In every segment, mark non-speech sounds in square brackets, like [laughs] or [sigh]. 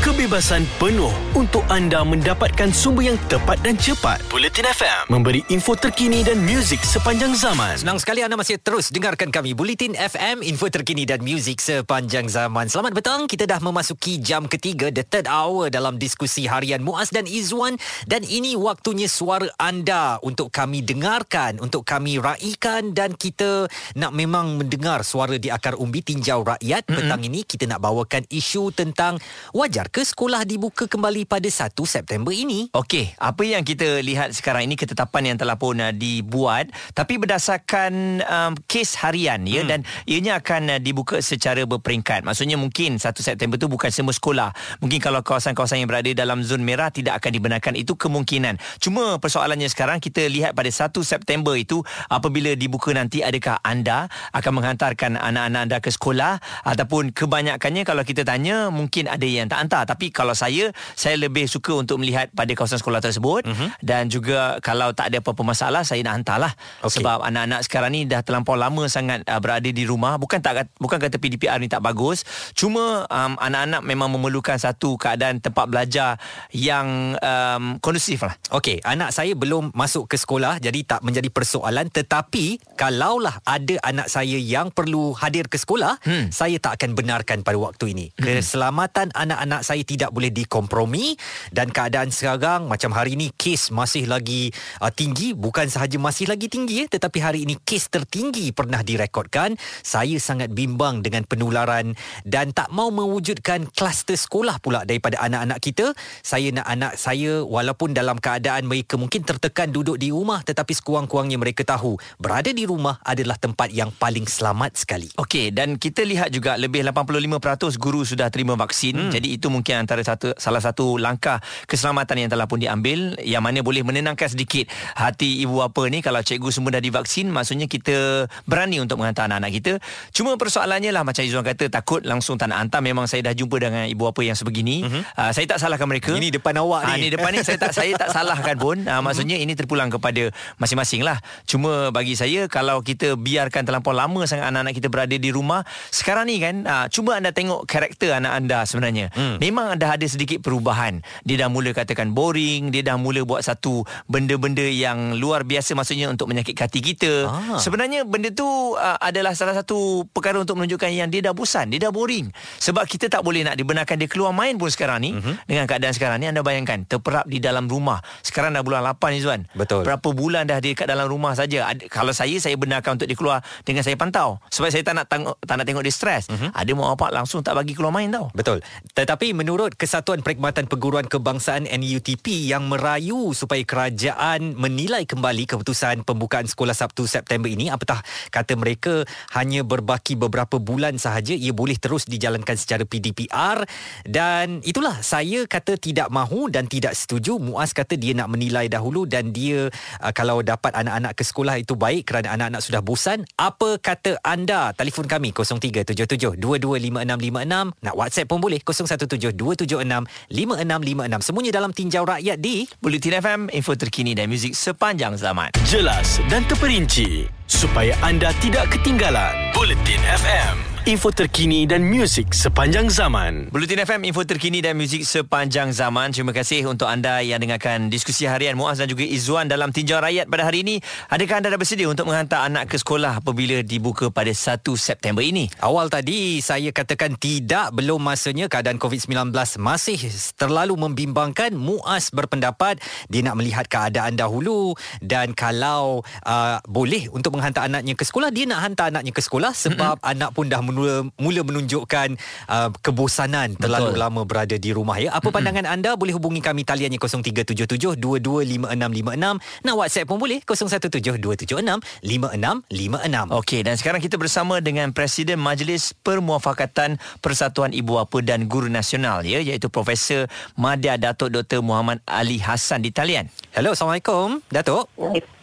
kebebasan penuh untuk anda mendapatkan sumber yang tepat dan cepat. Bulletin FM memberi info terkini dan muzik sepanjang zaman. Senang sekali anda masih terus dengarkan kami Bulletin FM, info terkini dan muzik sepanjang zaman. Selamat petang, kita dah memasuki jam ketiga, the third hour dalam diskusi harian Muaz dan Izwan dan ini waktunya suara anda untuk kami dengarkan, untuk kami raikan dan kita nak memang mendengar suara di akar umbi tinjau rakyat. Mm-hmm. Petang ini kita nak bawakan isu tentang wajar ke sekolah dibuka kembali pada 1 September ini? Okey, apa yang kita lihat sekarang ini ketetapan yang telah pun uh, dibuat tapi berdasarkan um, kes harian ya hmm. dan ianya akan uh, dibuka secara berperingkat. Maksudnya mungkin 1 September tu bukan semua sekolah. Mungkin kalau kawasan-kawasan yang berada dalam zon merah tidak akan dibenarkan itu kemungkinan. Cuma persoalannya sekarang kita lihat pada 1 September itu apabila dibuka nanti adakah anda akan menghantarkan anak-anak anda ke sekolah ataupun kebanyakannya kalau kita tanya mungkin ada yang tak hantar hantar tapi kalau saya saya lebih suka untuk melihat pada kawasan sekolah tersebut uh-huh. dan juga kalau tak ada apa-apa masalah saya nak hantarlah okay. sebab anak-anak sekarang ni dah terlampau lama sangat uh, berada di rumah bukan tak bukan kata PDPR ni tak bagus cuma um, anak-anak memang memerlukan satu keadaan tempat belajar yang um, kondusif lah Okey, anak saya belum masuk ke sekolah jadi tak menjadi persoalan tetapi kalaulah ada anak saya yang perlu hadir ke sekolah hmm. saya tak akan benarkan pada waktu ini hmm. keselamatan anak-anak saya tidak boleh dikompromi dan keadaan sekarang macam hari ini kes masih lagi uh, tinggi. Bukan sahaja masih lagi tinggi eh, tetapi hari ini kes tertinggi pernah direkodkan. Saya sangat bimbang dengan penularan dan tak mau mewujudkan kluster sekolah pula daripada anak-anak kita. Saya nak anak saya walaupun dalam keadaan mereka mungkin tertekan duduk di rumah tetapi sekurang-kurangnya mereka tahu berada di rumah adalah tempat yang paling selamat sekali. Okey dan kita lihat juga lebih 85% guru sudah terima vaksin. Hmm. jadi itu mungkin antara satu salah satu langkah keselamatan yang telah pun diambil. Yang mana boleh menenangkan sedikit hati ibu bapa ni kalau cikgu semua dah divaksin maksudnya kita berani untuk menghantar anak-anak kita. Cuma persoalannya lah macam Izzuan kata takut langsung tak nak hantar. Memang saya dah jumpa dengan ibu bapa yang sebegini. Uh-huh. uh, saya tak salahkan mereka. Ini depan awak ni. Ini depan ni. Saya tak saya tak salahkan pun. Uh, maksudnya uh-huh. ini terpulang kepada masing-masing lah. Cuma bagi saya kalau kita biarkan terlampau lama sangat anak-anak kita berada di rumah sekarang ni kan uh, cuba anda tengok karakter anak anda sebenarnya. Hmm memang dah ada sedikit perubahan. Dia dah mula katakan boring, dia dah mula buat satu benda-benda yang luar biasa maksudnya untuk menyakitkan hati kita. Ah. Sebenarnya benda tu uh, adalah salah satu perkara untuk menunjukkan yang dia dah bosan, dia dah boring. Sebab kita tak boleh nak dibenarkan dia keluar main pun sekarang ni uh-huh. dengan keadaan sekarang ni anda bayangkan terperap di dalam rumah. Sekarang dah bulan 8 ni Zuan. Betul. Berapa bulan dah dia kat dalam rumah saja. Kalau saya saya benarkan untuk dia keluar dengan saya pantau sebab saya tak nak tengok tak nak tengok dia stres. Uh-huh. Ada mak bapak langsung tak bagi keluar main tau. Betul. Tetapi menurut Kesatuan Perkhidmatan Perguruan Kebangsaan NUTP yang merayu supaya kerajaan menilai kembali keputusan pembukaan sekolah Sabtu September ini apatah kata mereka hanya berbaki beberapa bulan sahaja ia boleh terus dijalankan secara PDPR dan itulah saya kata tidak mahu dan tidak setuju. Muaz kata dia nak menilai dahulu dan dia uh, kalau dapat anak-anak ke sekolah itu baik kerana anak-anak sudah bosan apa kata anda? Telefon kami 0377 225656. Nak WhatsApp pun boleh 0172 0377765656 semuanya dalam tinjau rakyat di Bulletin FM info terkini dan muzik sepanjang zaman. Jelas dan terperinci supaya anda tidak ketinggalan. Bulletin FM info terkini dan muzik sepanjang zaman. Bulletin FM, info terkini dan muzik sepanjang zaman. Terima kasih untuk anda yang dengarkan diskusi harian Muaz dan juga Izzuan dalam tinjauan rakyat pada hari ini. Adakah anda dah bersedia untuk menghantar anak ke sekolah apabila dibuka pada 1 September ini? Awal tadi saya katakan tidak, belum masanya keadaan COVID-19 masih terlalu membimbangkan. Muaz berpendapat dia nak melihat keadaan dahulu dan kalau uh, boleh untuk menghantar anaknya ke sekolah, dia nak hantar anaknya ke sekolah sebab anak pun dah mula, mula menunjukkan uh, kebosanan Betul. terlalu lama berada di rumah ya. Apa mm-hmm. pandangan anda? Boleh hubungi kami taliannya 0377225656. Nak WhatsApp pun boleh 0172765656. Okey dan sekarang kita bersama dengan Presiden Majlis Permuafakatan Persatuan Ibu Bapa dan Guru Nasional ya iaitu Profesor Madya Datuk Dr Muhammad Ali Hassan di talian. Hello, Assalamualaikum Datuk. Waalaikumsalam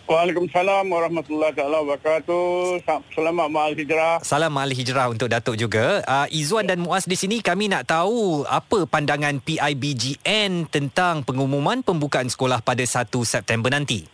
warahmatullahi taala wabarakatuh. Selamat Ma'al Hijrah. Salam Ma'al Hijrah untuk Datuk juga. Uh, Izzuan dan Muaz di sini kami nak tahu apa pandangan PIBGN tentang pengumuman pembukaan sekolah pada 1 September nanti.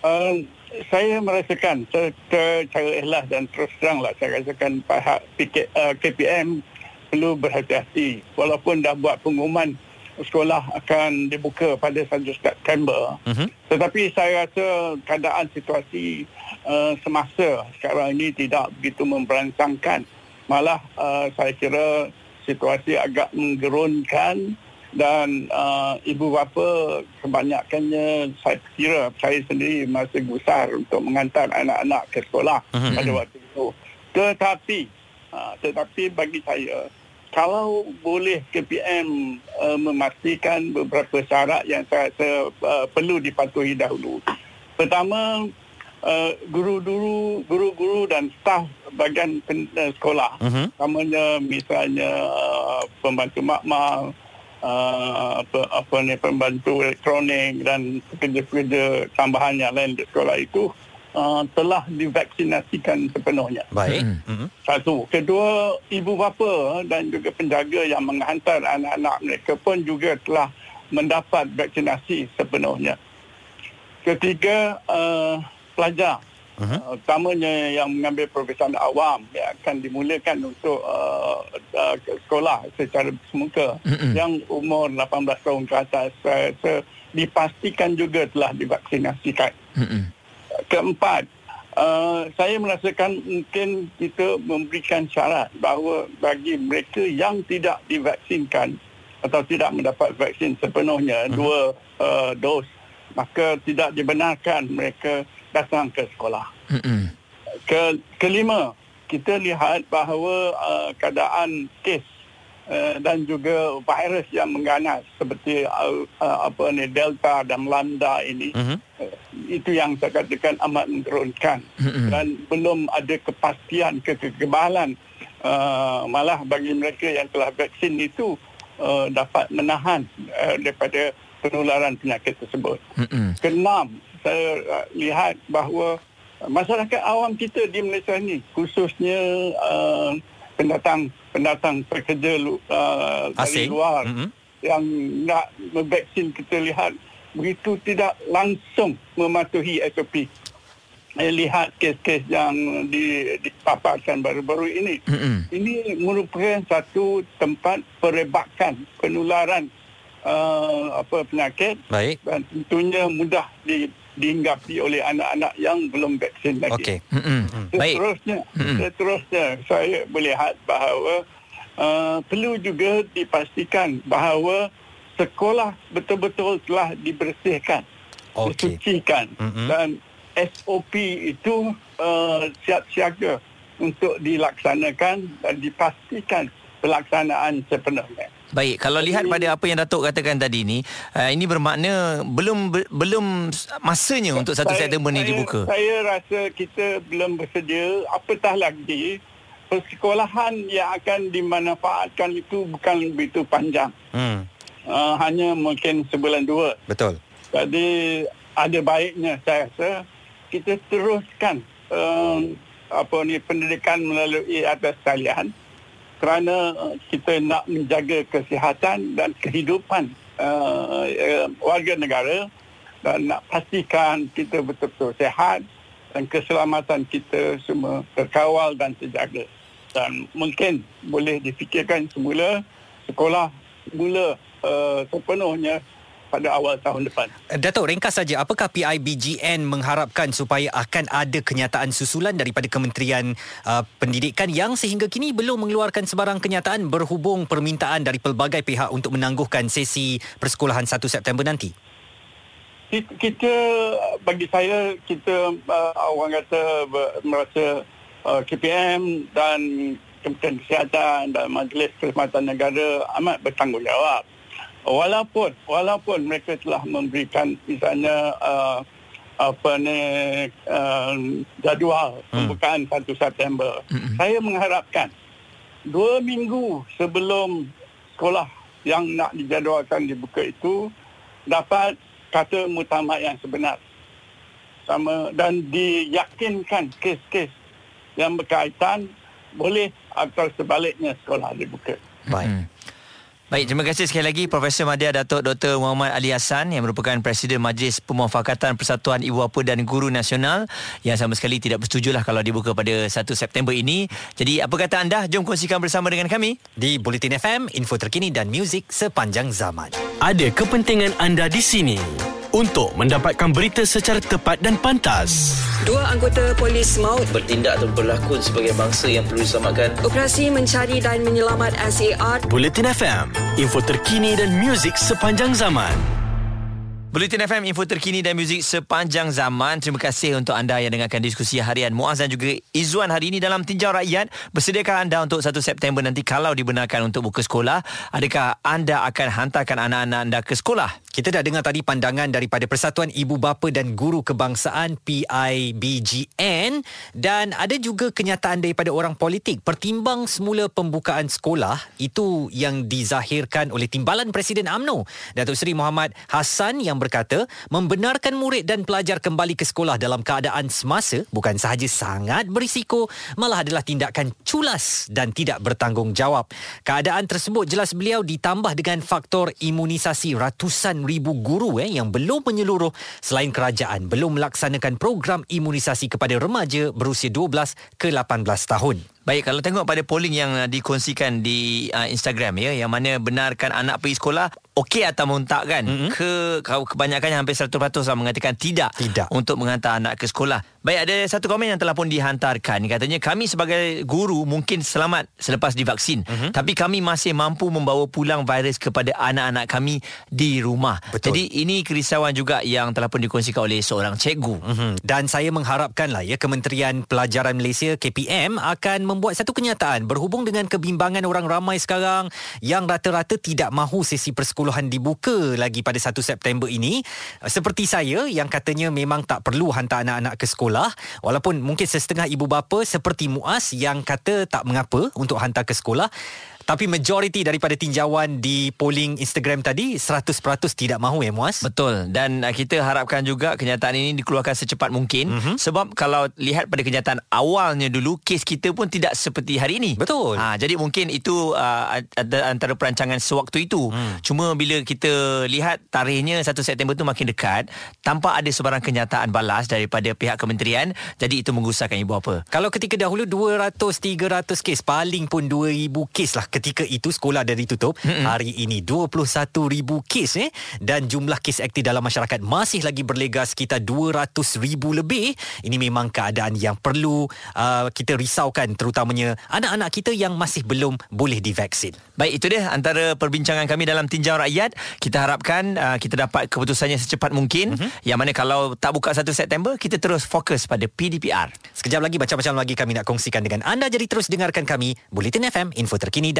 Uh, saya merasakan secara ikhlas dan terus teranglah saya rasakan pihak PK, uh, KPM perlu berhati-hati walaupun dah buat pengumuman sekolah akan dibuka pada 1 September Mhm. tetapi saya rasa keadaan situasi uh, semasa sekarang ini tidak begitu memberansangkan malah uh, saya kira situasi agak menggerunkan dan uh, ibu bapa kebanyakannya saya kira saya sendiri masih gusar untuk mengantar anak-anak ke sekolah Mhm. pada waktu itu tetapi uh, tetapi bagi saya kalau boleh KPM uh, memastikan beberapa syarat yang saya rasa uh, perlu dipatuhi dahulu. Pertama, uh, guru-guru guru-guru dan staf bahagian pen, uh, sekolah. Namanya misalnya uh, pembantu makmal, uh, apa, apa ni pembantu elektronik dan pekerja-pekerja tambahan yang lain di sekolah itu uh, telah divaksinasikan sepenuhnya. Baik. Mhm. Mhm. Satu. Kedua, ibu bapa dan juga penjaga yang menghantar anak-anak mereka pun juga telah mendapat vaksinasi sepenuhnya. Ketiga, uh, pelajar. Mhm. Uh, utamanya yang mengambil peperiksaan awam yang akan dimulakan untuk uh, uh, ke sekolah secara semuka Mhm. yang umur 18 tahun ke atas saya rasa dipastikan juga telah divaksinasikan Mm-mm. Keempat uh, saya merasakan mungkin kita memberikan syarat bahawa bagi mereka yang tidak divaksinkan atau tidak mendapat vaksin sepenuhnya uh-huh. dua uh, dos maka tidak dibenarkan mereka datang ke sekolah. Mm-mm. Ke, kelima, kita lihat bahawa uh, keadaan kes uh, dan juga virus yang mengganas seperti uh, uh, apa ni delta dan lambda ini Mhm. uh, itu yang saya katakan amat menurunkan Mm-mm. dan belum ada kepastian kekebalan uh, malah bagi mereka yang telah vaksin itu uh, dapat menahan uh, daripada penularan penyakit tersebut. Mm-mm. Keenam, saya uh, lihat bahawa masyarakat awam kita di Malaysia ini khususnya uh, pendatang pendatang pekerja uh, dari luar Mhm. yang nak vaksin kita lihat begitu tidak langsung mematuhi SOP. Saya lihat kes-kes yang di, dipaparkan baru-baru ini. Mm-mm. Ini merupakan satu tempat perebakan penularan uh, apa penyakit Baik. dan tentunya mudah di, dihinggapi oleh anak-anak yang belum vaksin lagi. Okey. Baik. Seterusnya, seterusnya saya melihat bahawa uh, perlu juga dipastikan bahawa sekolah betul-betul telah dibersihkan, Okey. disucikan Mm-mm. dan SOP itu uh, siap siaga untuk dilaksanakan dan dipastikan pelaksanaan sepenuhnya. Baik, kalau lihat pada apa yang Datuk katakan tadi ni, uh, ini bermakna belum be- belum masanya untuk 1 September ni saya, dibuka. Saya rasa kita belum bersedia, apatah lagi persekolahan yang akan dimanfaatkan itu bukan begitu panjang. Hmm. Uh, hanya mungkin sebulan dua. Betul. Jadi ada baiknya saya rasa kita teruskan um, apa ni pendidikan melalui atas talian kerana uh, kita nak menjaga kesihatan dan kehidupan uh, uh, warga negara dan nak pastikan kita betul-betul sihat dan keselamatan kita semua terkawal dan terjaga. Dan mungkin boleh difikirkan semula sekolah semula uh, sepenuhnya pada awal tahun depan. Datuk, ringkas saja, apakah PIBGN mengharapkan supaya akan ada kenyataan susulan daripada Kementerian uh, Pendidikan yang sehingga kini belum mengeluarkan sebarang kenyataan berhubung permintaan dari pelbagai pihak untuk menangguhkan sesi persekolahan 1 September nanti? Kita, bagi saya kita uh, orang kata merasa uh, KPM dan Kementerian Kesihatan dan Majlis Keselamatan Negara amat bertanggungjawab. Walaupun walaupun mereka telah memberikan misalnya uh, apa ni uh, jadual Hmm. pembukaan 1 September. Mm-mm. Saya mengharapkan dua minggu sebelum sekolah yang nak dijadualkan dibuka itu dapat kata mutamat yang sebenar sama dan diyakinkan kes-kes yang berkaitan boleh atau sebaliknya sekolah dibuka. Baik. Mm. Baik, terima kasih sekali lagi Profesor Madya Datuk Dr. Muhammad Ali Hassan yang merupakan Presiden Majlis Pemuafakatan Persatuan Ibu Bapa dan Guru Nasional yang sama sekali tidak bersetujulah kalau dibuka pada 1 September ini. Jadi, apa kata anda? Jom kongsikan bersama dengan kami. Di Bulletin FM, info terkini dan muzik sepanjang zaman. Ada kepentingan anda di sini untuk mendapatkan berita secara tepat dan pantas. Dua anggota polis maut bertindak atau berlakon sebagai bangsa yang perlu diselamatkan. operasi mencari dan menyelamat SAR Bulletin FM, info terkini dan muzik sepanjang zaman. Bulletin FM, info terkini dan muzik sepanjang zaman. Terima kasih untuk anda yang dengarkan diskusi harian Muaz dan juga Izzuan hari ini dalam Tinjau Rakyat. Bersediakah anda untuk 1 September nanti kalau dibenarkan untuk buka sekolah? Adakah anda akan hantarkan anak-anak anda ke sekolah? Kita dah dengar tadi pandangan daripada Persatuan Ibu Bapa dan Guru Kebangsaan PIBGN dan ada juga kenyataan daripada orang politik. Pertimbang semula pembukaan sekolah itu yang dizahirkan oleh Timbalan Presiden AMNO Datuk Seri Muhammad Hassan yang berkata membenarkan murid dan pelajar kembali ke sekolah dalam keadaan semasa bukan sahaja sangat berisiko malah adalah tindakan culas dan tidak bertanggungjawab. Keadaan tersebut jelas beliau ditambah dengan faktor imunisasi ratusan ribu guru eh yang belum menyeluruh selain kerajaan belum melaksanakan program imunisasi kepada remaja berusia 12 ke 18 tahun. Baik, kalau tengok pada polling yang uh, dikongsikan di uh, Instagram ya, yang mana benarkan anak pergi sekolah, okey atau tak kan? Mm-hmm. Ke kau kebanyakannya hampir 100% lah mengatakan tidak, Tidak. untuk menghantar anak ke sekolah. Baik, ada satu komen yang telah pun dihantarkan. Katanya kami sebagai guru mungkin selamat selepas divaksin, mm-hmm. tapi kami masih mampu membawa pulang virus kepada anak-anak kami di rumah. Betul. Jadi ini kerisauan juga yang telah pun dikongsikan oleh seorang cikgu. Mhm. Dan saya mengharapkanlah ya Kementerian Pelajaran Malaysia KPM akan membuat satu kenyataan berhubung dengan kebimbangan orang ramai sekarang yang rata-rata tidak mahu sesi persekolahan dibuka lagi pada 1 September ini. Seperti saya yang katanya memang tak perlu hantar anak-anak ke sekolah walaupun mungkin sesetengah ibu bapa seperti Muaz yang kata tak mengapa untuk hantar ke sekolah tapi majoriti daripada tinjauan di polling Instagram tadi 100% tidak mahu ya Muaz Betul dan uh, kita harapkan juga kenyataan ini dikeluarkan secepat mungkin mm-hmm. sebab kalau lihat pada kenyataan awalnya dulu kes kita pun tidak seperti hari ini. Betul. Ha jadi mungkin itu uh, ada antara perancangan sewaktu itu. Mm. Cuma bila kita lihat tarikhnya 1 September tu makin dekat tanpa ada sebarang kenyataan balas daripada pihak kementerian jadi itu menggusarkan ibu apa. Kalau ketika dahulu 200 300 kes paling pun 2000 kes lah ketika itu sekolah dah ditutup mm-hmm. hari ini 21000 kes eh dan jumlah kes aktif dalam masyarakat masih lagi berlega sekitar 200000 lebih ini memang keadaan yang perlu uh, kita risaukan terutamanya anak-anak kita yang masih belum boleh divaksin Baik itu dia antara perbincangan kami dalam tinjau rakyat. Kita harapkan uh, kita dapat keputusannya secepat mungkin. Mhm. Mm-hmm. Yang mana kalau tak buka 1 September kita terus fokus pada PDPR. sekejap lagi macam-macam lagi kami nak kongsikan dengan anda jadi terus dengarkan kami Bulletin FM info terkini dan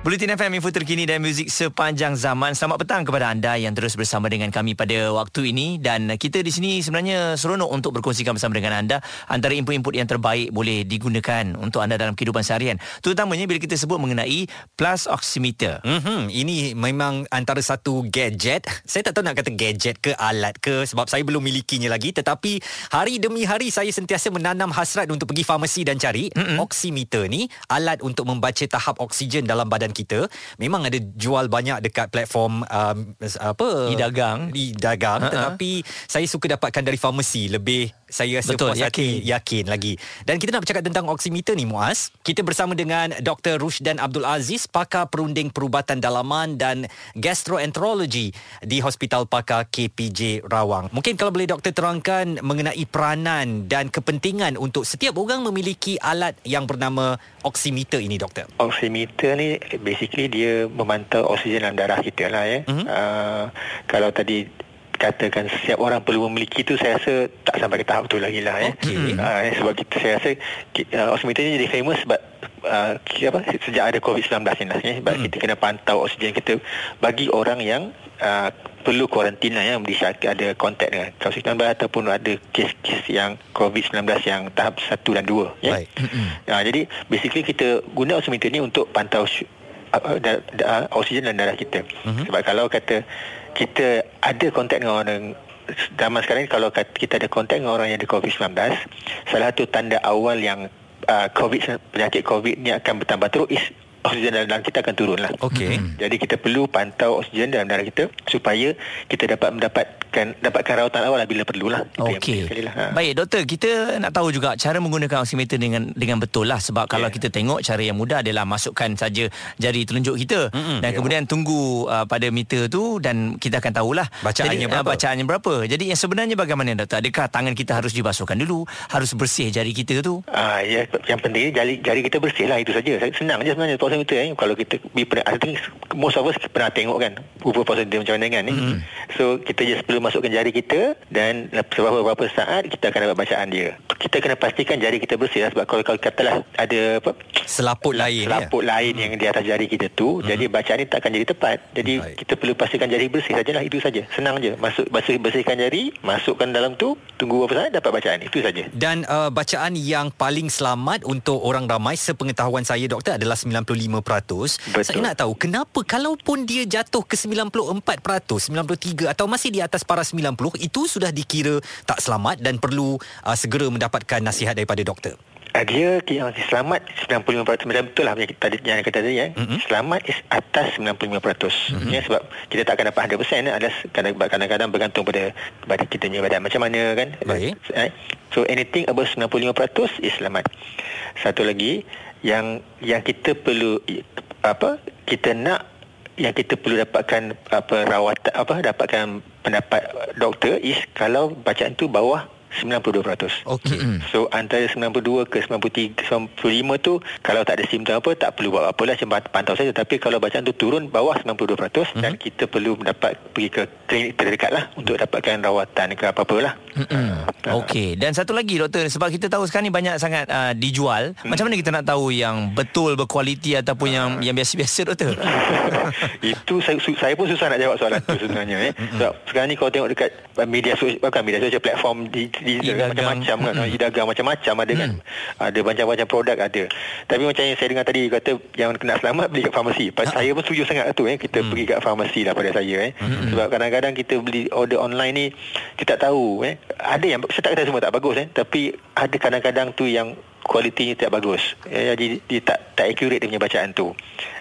Bulletin FM info terkini dan muzik sepanjang zaman. Selamat petang kepada anda yang terus bersama dengan kami pada waktu ini dan kita di sini sebenarnya seronok untuk berkongsikan bersama dengan anda antara input-input yang terbaik boleh digunakan untuk anda dalam kehidupan seharian. Terutamanya bila kita sebut mengenai plus oximeter. Mm-hmm. Ini memang antara satu gadget. Saya tak tahu nak kata gadget ke alat ke sebab saya belum milikinya lagi. Tetapi hari demi hari saya sentiasa menanam hasrat untuk pergi farmasi dan cari mm-hmm. oximeter ni alat untuk membaca tahap oksigen dalam badan kita. Memang ada jual banyak dekat platform um, apa E-dagang. E-dagang Ha-ha. tetapi saya suka dapatkan dari farmasi lebih saya rasa Betul, puas hati yakin. yakin lagi. Dan kita nak bercakap tentang oximeter ni Muaz. Kita bersama dengan Dr. Rushdan Abdul Aziz, pakar perunding perubatan dalaman dan gastroenterologi di Hospital Pakar KPJ Rawang. Mungkin kalau boleh doktor terangkan mengenai peranan dan kepentingan untuk setiap orang memiliki alat yang bernama oximeter ini doktor. Oximeter ni basically dia memantau oksigen dalam darah kita lah ya. Mhm. Mm-hmm. Uh, kalau tadi katakan setiap orang perlu memiliki itu saya rasa tak sampai ke tahap tu lagi lah ya. Okey. Uh, sebab kita saya rasa uh, oximeter ni jadi famous sebab uh, apa sejak ada COVID-19 ni lah ya. Sebab Hmm. kita kena pantau oksigen kita bagi orang yang uh, perlu kuarantin lah yang disyaki ada kontak dengan COVID-19 ataupun ada kes-kes yang COVID-19 yang tahap 1 dan 2 ya. Baik. Ya, jadi basically kita guna oximeter ni untuk pantau uh, uh, da, da, oksigen dalam darah kita. Uh-huh. Sebab kalau kata kita ada kontak dengan orang zaman sekarang kalau kita ada kontak dengan orang yang ada COVID-19 salah satu tanda awal yang uh, COVID penyakit COVID ni akan bertambah teruk is oksigen dalam darah kita akan turun lah. Okey. Jadi kita perlu pantau oksigen dalam darah kita supaya kita dapat mendapatkan dapatkan rawatan awal lah bila perlulah. Okey. lah. Ha. Baik doktor, kita nak tahu juga cara menggunakan oximeter dengan dengan betul lah sebab kalau Ya. kita tengok cara yang mudah adalah masukkan saja jari telunjuk kita Mm-mm. dan kemudian tunggu uh, pada meter tu dan kita akan tahulah Bacaannya Jadi, berapa? Uh, bacaannya berapa. Jadi yang sebenarnya bagaimana doktor? Adakah tangan kita harus dibasuhkan dulu? Harus bersih jari kita tu? Ah, ya, yang penting jari, jari kita bersih lah itu saja. Senang je sebenarnya oximeter eh. Kalau kita we pernah, I think most of us pernah tengok kan rupa oximeter macam mana kan. Eh? Mm-hmm. So kita just perlu masukkan jari kita dan selepas beberapa saat kita akan dapat bacaan dia. Kita kena pastikan jari kita bersih lah sebab kalau, kalau katalah ada apa Selaput lain ya. selaput lain yang di atas jari kita tu jadi bacaan ni tak akan jadi tepat jadi Baik. kita perlu pastikan jari bersih sajalah itu saja senang je masuk bersih bersihkan jari masukkan dalam tu tunggu beberapa saat dapat bacaan itu saja Dan uh, bacaan yang paling selamat untuk orang ramai sepengetahuan saya doktor adalah 95%. Betul. Saya nak tahu kenapa kalaupun dia jatuh ke 94%, 93 atau masih di atas paras 90 itu sudah dikira tak selamat dan perlu uh, segera mendapatkan nasihat daripada doktor. Uh, dia yang selamat 95% macam betul lah yang tadi yang kata tadi eh. Mm-hmm. Selamat is atas 95%. Mm-hmm. Ya sebab kita tak akan dapat 100% eh. Ada kadang- kadang-kadang bergantung pada pada kita punya badan macam mana kan. Baik. Eh. So anything above 95% is selamat. Satu lagi yang yang kita perlu apa kita nak yang kita perlu dapatkan apa rawatan apa dapatkan pendapat doktor is kalau bacaan tu bawah 92%. Okey. So antara 92 ke 93 95 tu kalau tak ada simptom apa tak perlu buat apa-apa lah cuma pantau saja tapi kalau bacaan tu turun bawah 92% mm-hmm. dan kita perlu mendapat pergi ke klinik terdekat lah untuk dapatkan rawatan ke apa-apa lah. Mm-mm. Okey, dan satu lagi doktor sebab kita tahu sekarang ni banyak sangat uh, dijual. Hmm. Macam mana kita nak tahu yang betul berkualiti ataupun yang yang biasa-biasa doktor? [laughs] Itu saya, saya pun susah nak jawab soalan tu sebenarnya eh. Sebab sekarang ni kalau tengok dekat uh, media sosial bukan media sosial platform di, di E-dagang. macam-macam kan mm. e-dagang macam-macam ada kan. Ada macam-macam produk ada. Tapi macam yang saya dengar tadi kata yang kena selamat beli kat farmasi. Pas saya pun setuju sangat tu eh kita pergi kat farmasi lah pada saya eh. Sebab kadang-kadang kita beli order online ni kita tak tahu eh. Ada yang saya tak kata semua tak bagus eh tapi ada kadang-kadang tu yang kualitinya tak bagus. Eh, jadi dia tak tak accurate dia punya bacaan tu.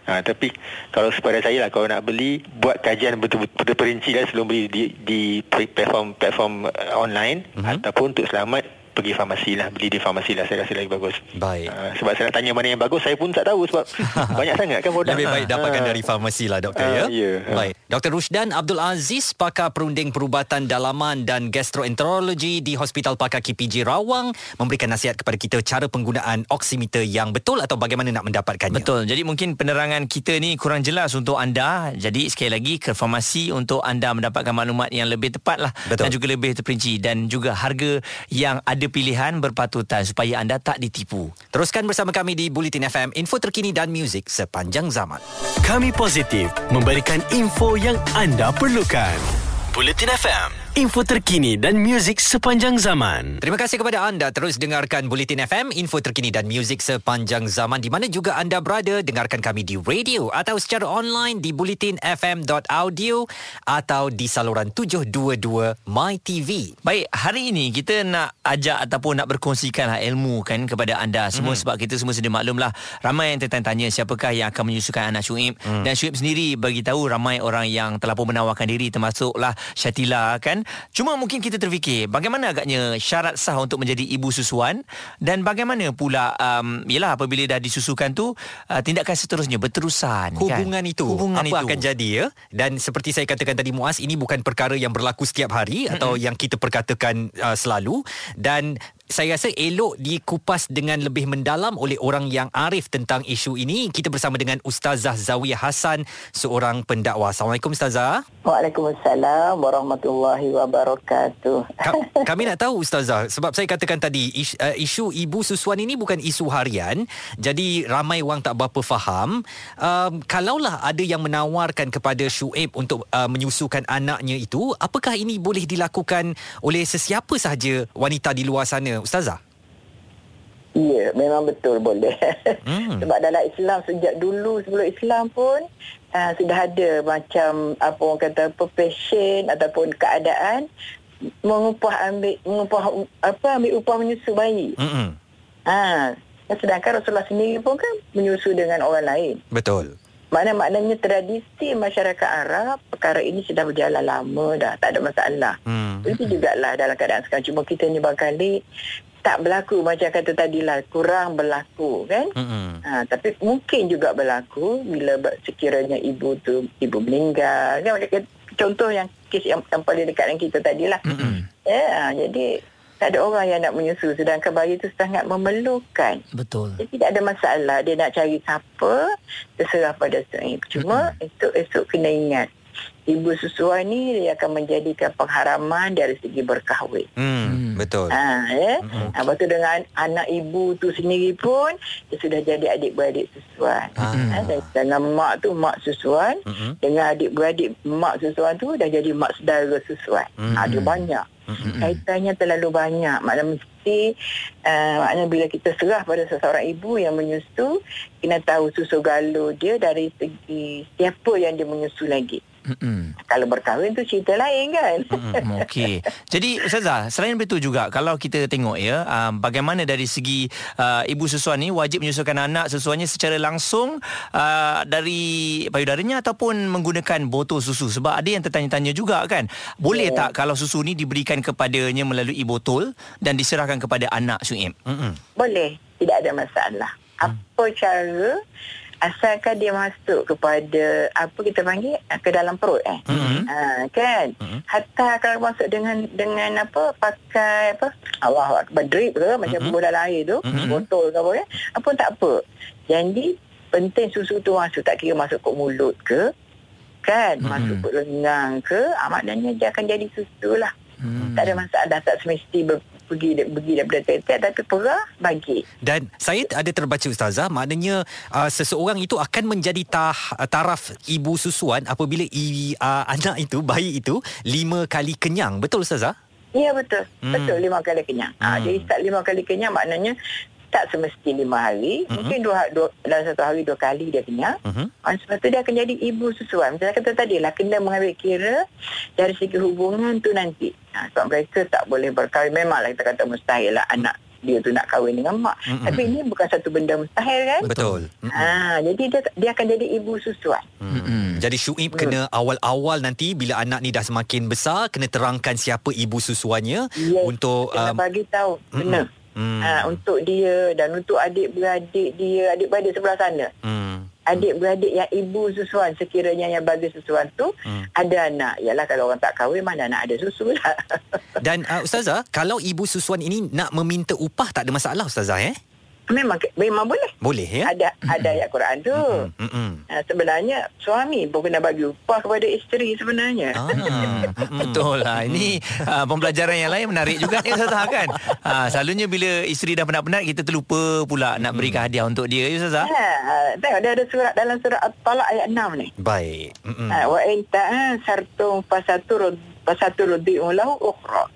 Ha, tapi kalau kepada saya lah kalau nak beli buat kajian betul-betul perinci lah sebelum beli di di platform platform uh, online mm-hmm. ataupun untuk selamat pergi farmasi lah beli di farmasi lah saya rasa lagi bagus. Baik. Ha, sebab saya nak tanya mana yang bagus saya pun tak tahu sebab [laughs] banyak sangat kan produk. Lebih baik dapatkan Ha. dari farmasi lah doktor ya. Ah, ya. Baik. Dr. Rusdan Abdul Aziz pakar perunding perubatan dalaman dan gastroenterologi di Hospital Pakar KPJ Rawang memberikan nasihat kepada kita cara penggunaan oximeter yang betul atau bagaimana nak mendapatkannya. Betul. Jadi mungkin penerangan kita ni kurang jelas untuk anda. Jadi sekali lagi ke farmasi untuk anda mendapatkan maklumat yang lebih tepat lah Betul. dan juga lebih terperinci dan juga harga yang ada pilihan berpatutan supaya anda tak ditipu. Teruskan bersama kami di Bulletin FM, info terkini dan muzik sepanjang zaman. Kami positif memberikan info yang anda perlukan. Bulletin FM, info terkini dan muzik sepanjang zaman. Terima kasih kepada anda terus dengarkan Bulletin FM, info terkini dan muzik sepanjang zaman di mana juga anda berada. Dengarkan kami di radio atau secara online di bulletinfm.audio atau di saluran 722 MyTV. Baik, hari ini kita nak ajak ataupun nak berkongsikan ilmu kan kepada anda semua hmm. sebab kita semua sudah maklum lah ramai yang tertanya siapakah yang akan menyusukan anak Syuib hmm. dan Syuib sendiri bagi tahu ramai orang yang telah pun menawarkan diri termasuklah Syatila kan. Cuma mungkin kita terfikir bagaimana agaknya syarat sah untuk menjadi ibu susuan dan bagaimana pula um, yalah apabila dah disusukan tu uh, tindakan seterusnya berterusan hubungan kan? itu hubungan apa itu. akan jadi ya dan seperti saya katakan tadi Muaz ini bukan perkara yang berlaku setiap hari atau yang kita perkatakan uh, selalu dan saya rasa elok dikupas dengan lebih mendalam oleh orang yang arif tentang isu ini. Kita bersama dengan Ustazah Zawiyah Hasan, seorang pendakwa. Assalamualaikum Ustazah. Waalaikumsalam warahmatullahi wabarakatuh. Ka- [laughs] kami nak tahu Ustazah sebab saya katakan tadi is, uh, isu ibu susuan ini bukan isu harian jadi ramai orang tak berapa faham um, kalaulah ada yang menawarkan kepada Syuib untuk uh, menyusukan anaknya itu apakah ini boleh dilakukan oleh sesiapa sahaja wanita di luar sana Ustazah Ya, memang betul boleh. Hmm. [laughs] Sebab dalam Islam sejak dulu sebelum Islam pun uh, sudah ada macam apa orang kata apa passion ataupun keadaan mengupah ambil mengupah apa ambil upah menyusu bayi. Mm-mm. Ha, sedangkan Rasulullah sendiri pun kan menyusu dengan orang lain. Betul. Mana maknanya tradisi masyarakat Arab perkara ini sudah berjalan lama dah, tak ada masalah. Hmm. Itu jugalah dalam keadaan sekarang. Cuma kita ni barangkali tak berlaku macam kata tadi lah. Kurang berlaku kan? Mm-mm. ha, tapi mungkin juga berlaku bila sekiranya ibu tu ibu meninggal. Kan? Contoh yang kes yang, yang paling dekat dengan kita tadi lah. Ya, ha, jadi tak ada orang yang nak menyusu sedangkan bayi tu sangat memerlukan. Betul. jadi tak ada masalah dia nak cari siapa terserah pada suami cuma esok-esok kena ingat ibu susuan ni dia akan menjadikan pengharaman dari segi berkahwin Hmm. Betul. Ha, ya. Mm-mm. Ha, lepas tu dengan anak ibu tu sendiri pun dia sudah jadi adik-beradik susuan. Ah. Ha, dan dengan mak tu mak susuan, Mm-mm. dengan adik-beradik mak susuan tu dah jadi mak saudara susuan. Ha, dia banyak. Kaitannya terlalu banyak. Maknanya mesti uh, maknanya bila kita serah pada seseorang ibu yang menyusu, kena tahu susu galuh dia dari segi siapa yang dia menyusu lagi. Mm-mm. Kalau berkahwin tu cerita lain kan. Hmm, Okey. Jadi Ustazah, selain itu juga kalau kita tengok ya, uh, bagaimana dari segi uh, ibu susuan ni wajib menyusukan anak susuannya secara langsung uh, dari payudaranya ataupun menggunakan botol susu sebab ada yang tertanya-tanya juga kan. Boleh Ya. tak kalau susu ni diberikan kepadanya melalui botol dan diserahkan kepada anak? Mm-mm. Boleh, tidak ada masalah. Apa cara asalkan dia masuk kepada apa kita panggil ah, ke dalam perut eh. Mhm. Ha, kan? Mhm. Hatta kalau masuk dengan dengan apa pakai apa Allah akbar drip ke macam Mhm. mm dalam air tu, Mhm. botol ke apa kan? Apa tak apa. Jadi penting susu tu masuk tak kira masuk ke mulut ke kan Mhm. masuk ke lengang ke ah, maknanya dia akan jadi susu lah Hmm. tak ada masalah tak semesti ber, pergi pergi daripada tiap tapi perah bagi Dan saya ada terbaca Ustazah Maknanya uh, Seseorang itu akan menjadi tah, Taraf ibu susuan Apabila i, uh, anak itu Bayi itu Lima kali kenyang Betul Ustazah? Ya betul. Hmm. Betul lima kali kenyang. Hmm. Ha, jadi start lima kali kenyang maknanya tak semesti lima hari. Hmm. Mungkin dua, dua, dalam satu hari dua kali dia kenyang. Uh-huh. Ha, sebab tu dia akan jadi ibu susuan. Macam saya kata tadi lah, kena mengambil kira dari segi hubungan tu nanti. Ha, sebab mereka tak boleh berkahwin. Memanglah kita kata mustahil lah anak dia tu nak kahwin dengan mak. Mm-mm. Tapi ini bukan satu benda mustahil kan? Betul Mm-mm. Ha, jadi dia, dia akan jadi ibu susuan. Hmm. Jadi Syuib kena awal-awal nanti Bila anak ni dah semakin besar Kena terangkan siapa ibu susuannya Yes, Untuk Kena um, bagi tahu. Benar. Hmm. Ha, untuk dia dan untuk adik-beradik dia, adik-beradik sebelah sana. hmm. Adik-beradik yang ibu susuan sekiranya yang bagi susuan tu Hmm. ada anak. Yalah kalau orang tak kahwin mana nak ada susu lah. Dan uh, Ustazah Kalau ibu susuan ini Nak meminta upah Tak ada masalah Ustazah eh memang memang boleh. Boleh ya Ada ada ayat Quran tu. Mm-mm. Ha, sebenarnya suami pun kena bagi upah kepada isteri sebenarnya. Ah. [laughs] Betul lah Ini uh, pembelajaran yang lain menarik juga ni Ustazah kan uh, Selalunya bila isteri dah penat-penat Kita terlupa pula nak berikan hadiah untuk dia ya Ustazah Ha, ha, tengok dia ada surat dalam surat At-Talaq ayat 6 ni. Baik. Ha, wa in ta'asartum fasatur fasaturdi'u lahu ukhra.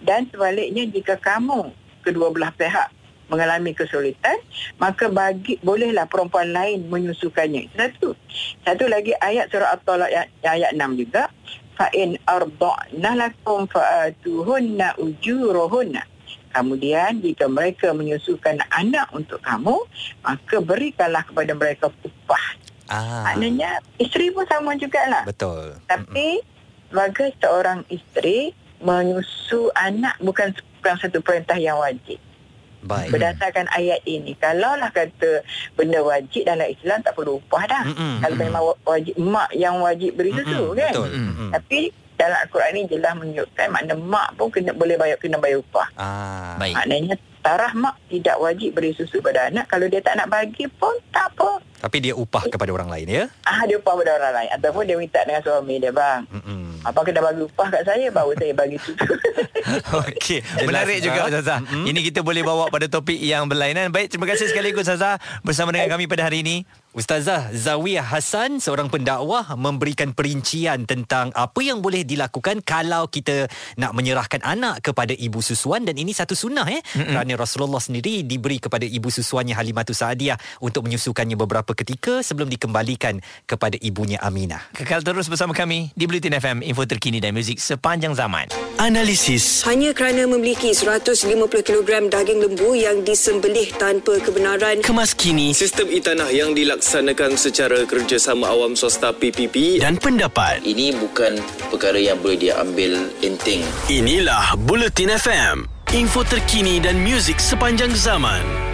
Dan sebaliknya jika kamu kedua belah pihak mengalami kesulitan, maka bagi bolehlah perempuan lain menyusukannya. Satu. Satu lagi ayat surah At-Talaq ayat, ayat 6 juga. Fa in arda'na lakum fa'atuhunna ujuruhunna. Kemudian jika mereka menyusukan anak untuk kamu, maka berikanlah kepada mereka upah. ah, Maknanya isteri pun sama jugalah. Betul Tapi sebagai seorang isteri menyusu anak bukan bukan satu perintah yang wajib. Baik Berdasarkan ayat ini, kalaulah kata benda wajib dalam Islam tak perlu upah dah. Mm-mm, Kalau mm-mm. memang wa- wajib mak yang wajib beri susu Mm-mm, kan. Betul Mm-mm. Tapi dalam Al-Quran ini jelas menunjukkan makna mak pun kena boleh bayar kena bayar upah. Ah, Baik. Maknanya tarah mak tidak wajib beri susu pada anak. Kalau dia tak nak bagi pun tak apa. Tapi dia upah kepada orang lain ya Ah dia upah pada orang lain ataupun dia minta dengan suami dia bang. Mm-mm. Abang kena bagi upah kat saya baru saya bagi susu. [laughs] Okey, [laughs] menarik juga Ustazah. Ustazah. Mm-mm. Ini kita boleh bawa pada topik yang berlainan. Baik, terima kasih sekali lagi Ustazah bersama dengan kami pada hari ini. Ustazah Zawiyah Hassan seorang pendakwah memberikan perincian tentang apa yang boleh dilakukan kalau kita nak menyerahkan anak kepada ibu susuan dan ini satu sunnah eh kerana Rasulullah sendiri diberi kepada ibu susuannya Halimatus Saadiah untuk menyusukannya beberapa ketika sebelum dikembalikan kepada ibunya Aminah. Kekal terus bersama kami di Bulletin FM info terkini dan muzik sepanjang zaman. Analisis Hanya kerana memiliki 150 kg daging lembu yang disembelih tanpa kebenaran kemas kini Sistem e-tanah yang dilaksanakan secara kerjasama awam swasta PPP dan pendapat. Ini bukan perkara yang boleh diambil enteng. Inilah Bulletin FM, info terkini dan muzik sepanjang zaman.